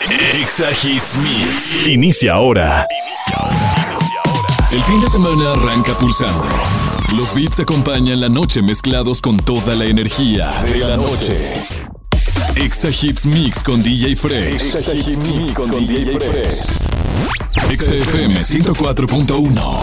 Exa Hits Mix. Inicia ahora. El fin de semana arranca pulsando. Los beats acompañan la noche mezclados con toda la energía de la noche. Exa Hits Mix con DJ Fresh. Exa Hits Mix con DJ Fresh. Exa 104.1.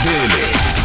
dele.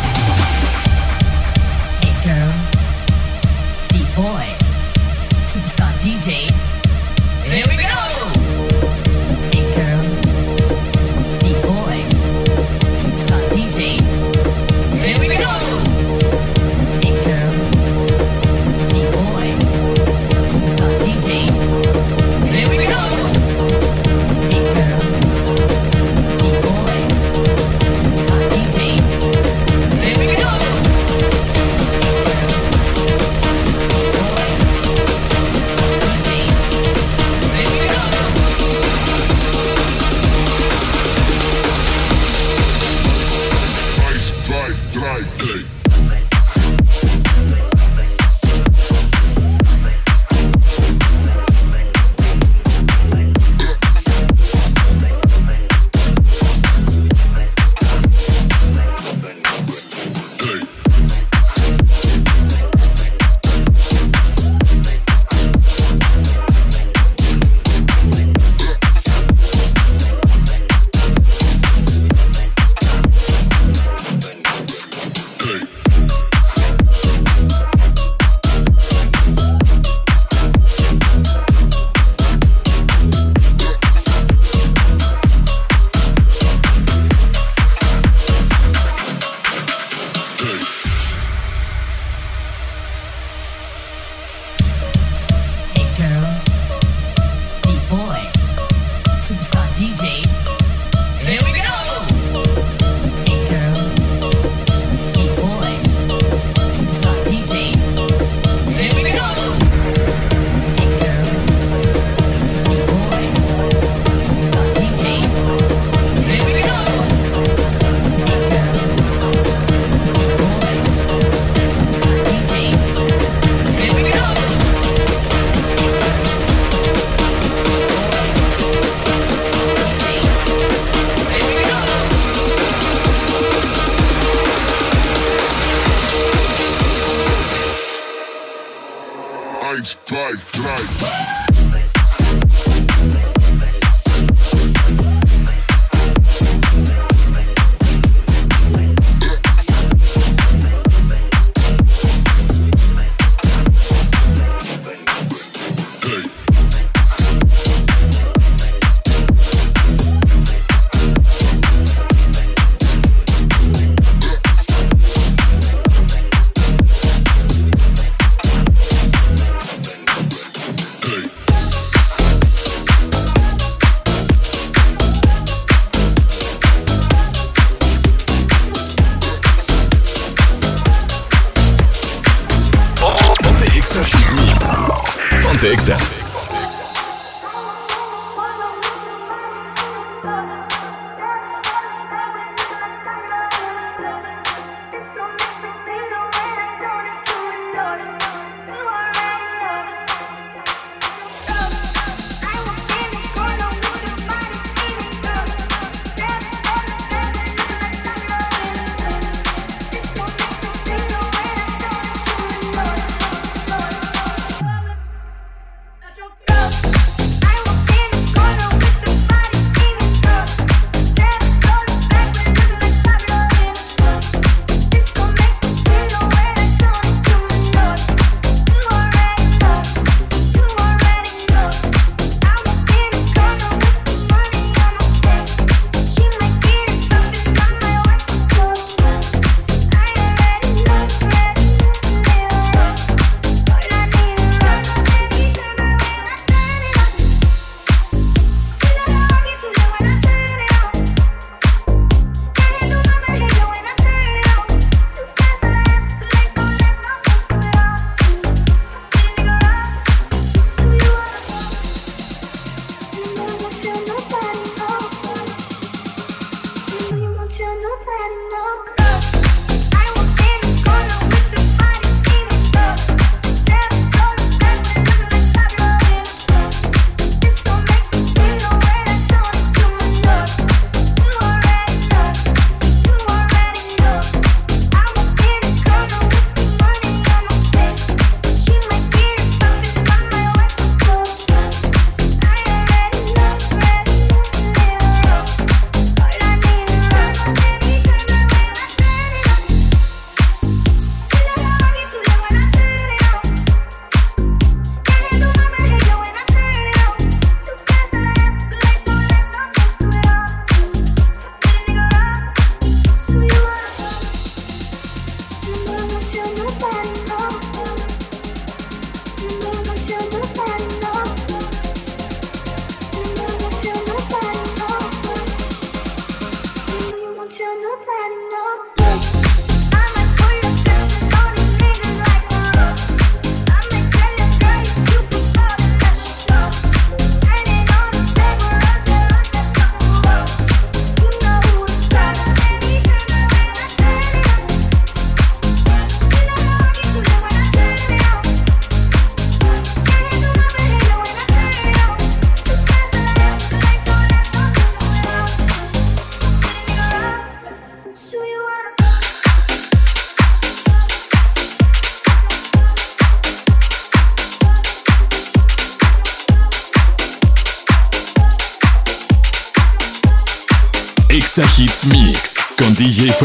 Yeah.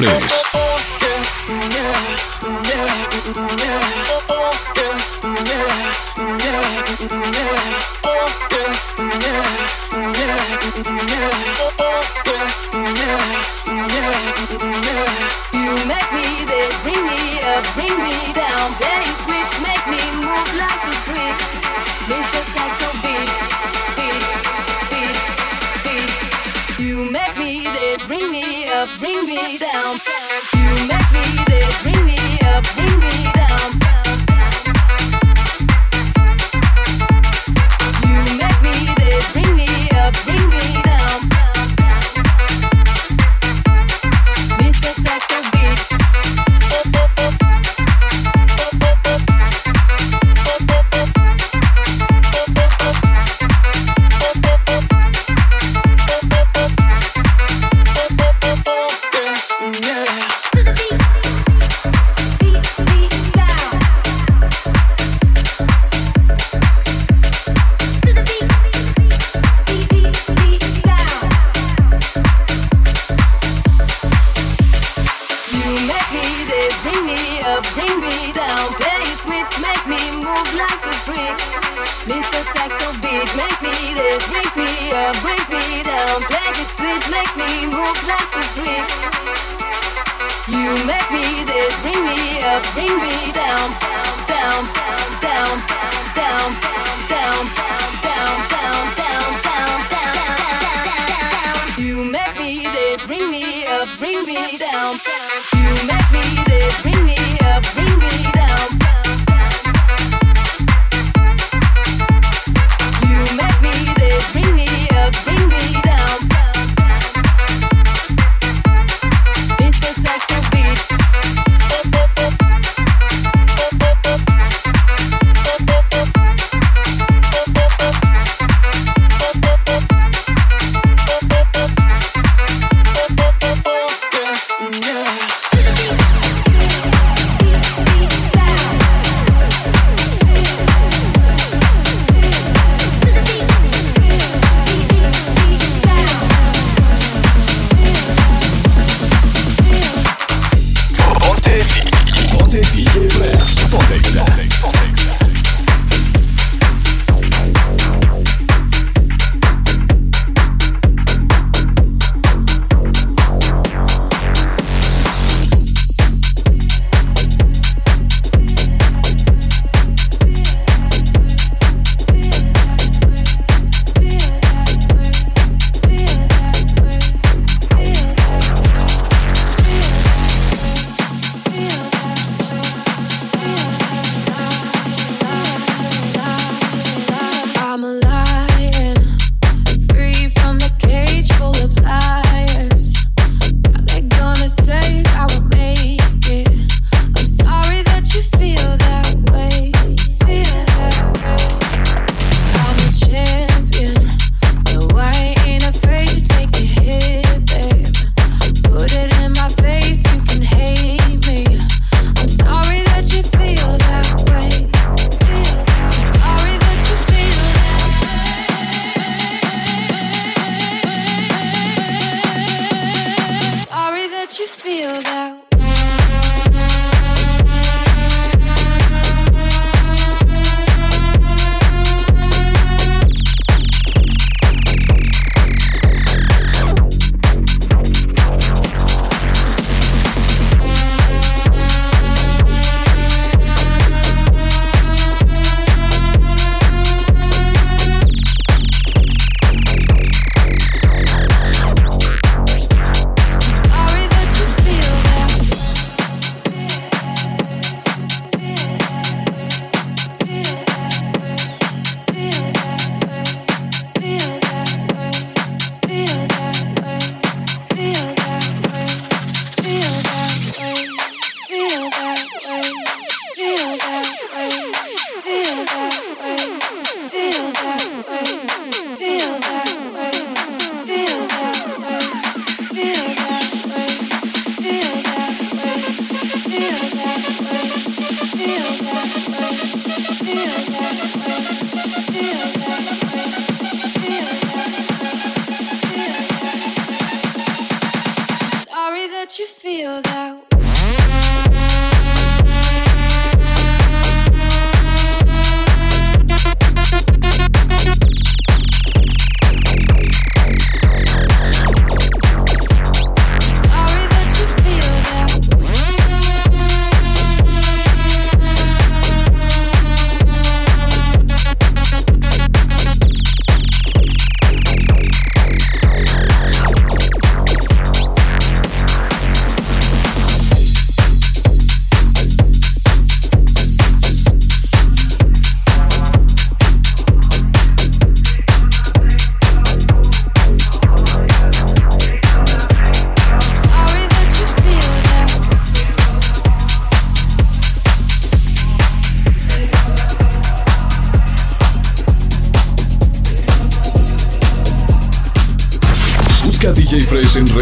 Fresh. down.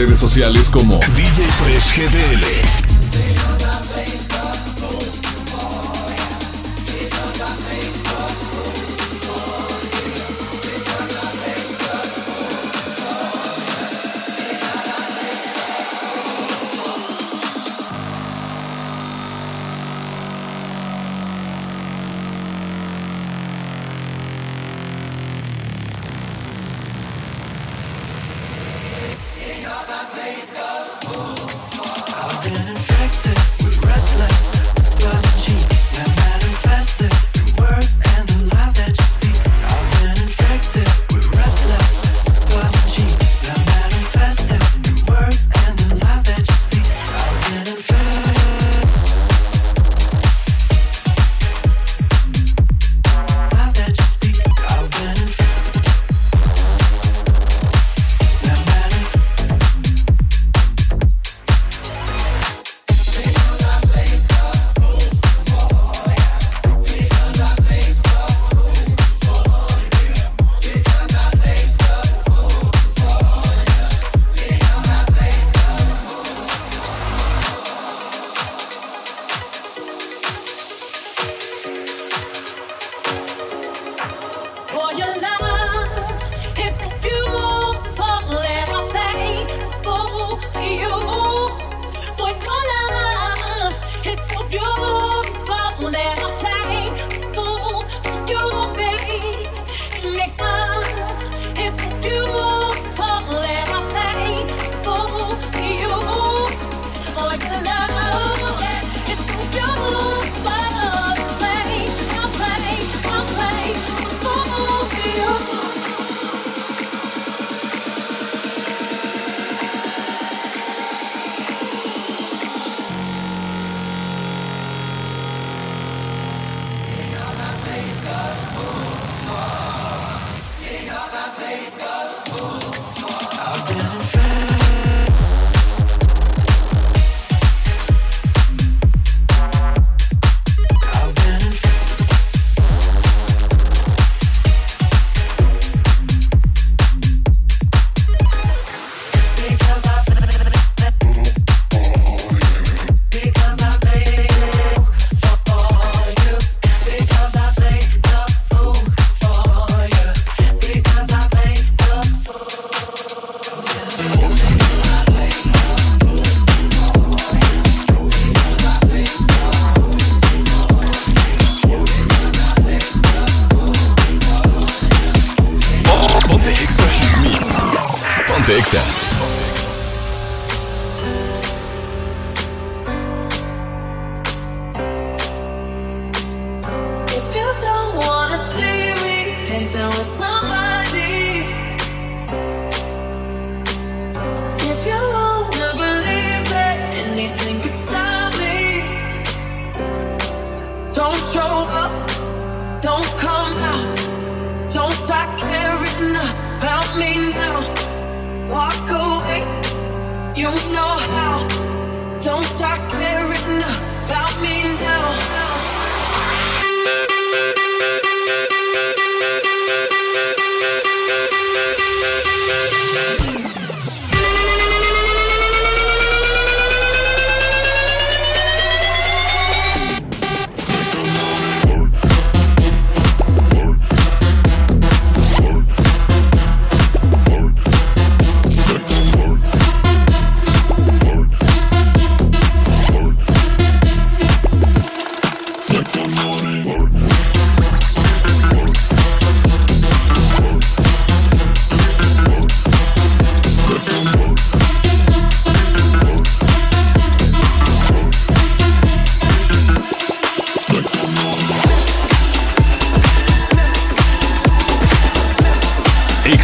redes sociales como DJ Fresh GDL. I've been infected with restless. Ponte.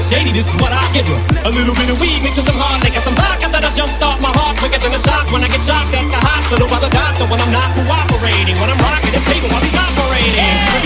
going shady, this is what I get you. A little bit of weed mixed some hard they got some vodka that'll jumpstart my heart. Quicker than a shock when I get shocked at the hospital by the doctor. When I'm not cooperating, when I'm rocking the table while he's operating. Yeah.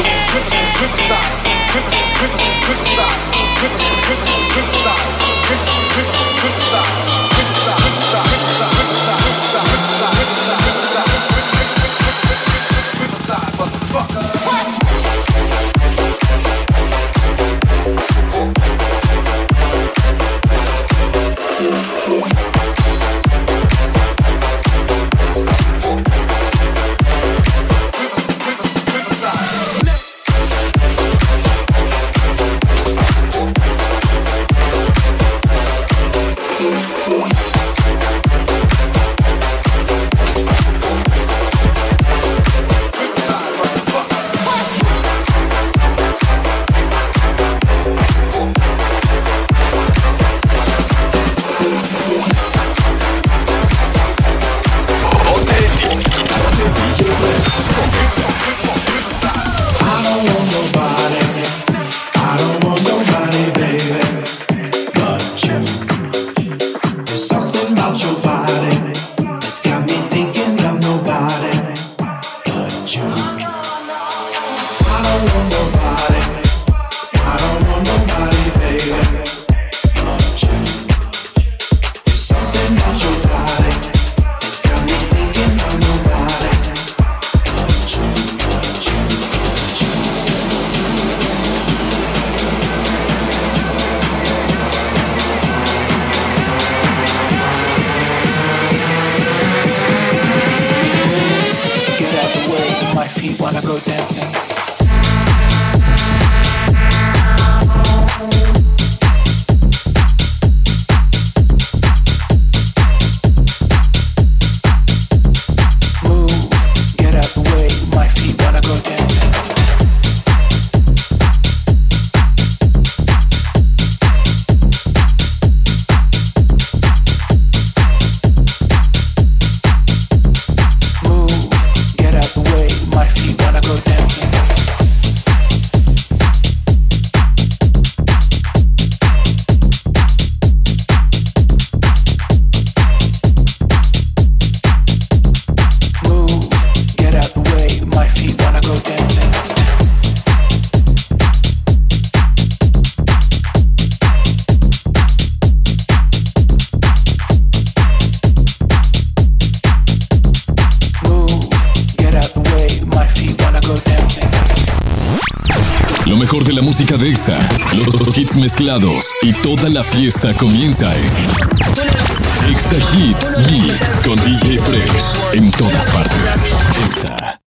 música de Exa, los hits mezclados y toda la fiesta comienza en Exa Hits Mix con DJ Fresh en todas partes. Exa.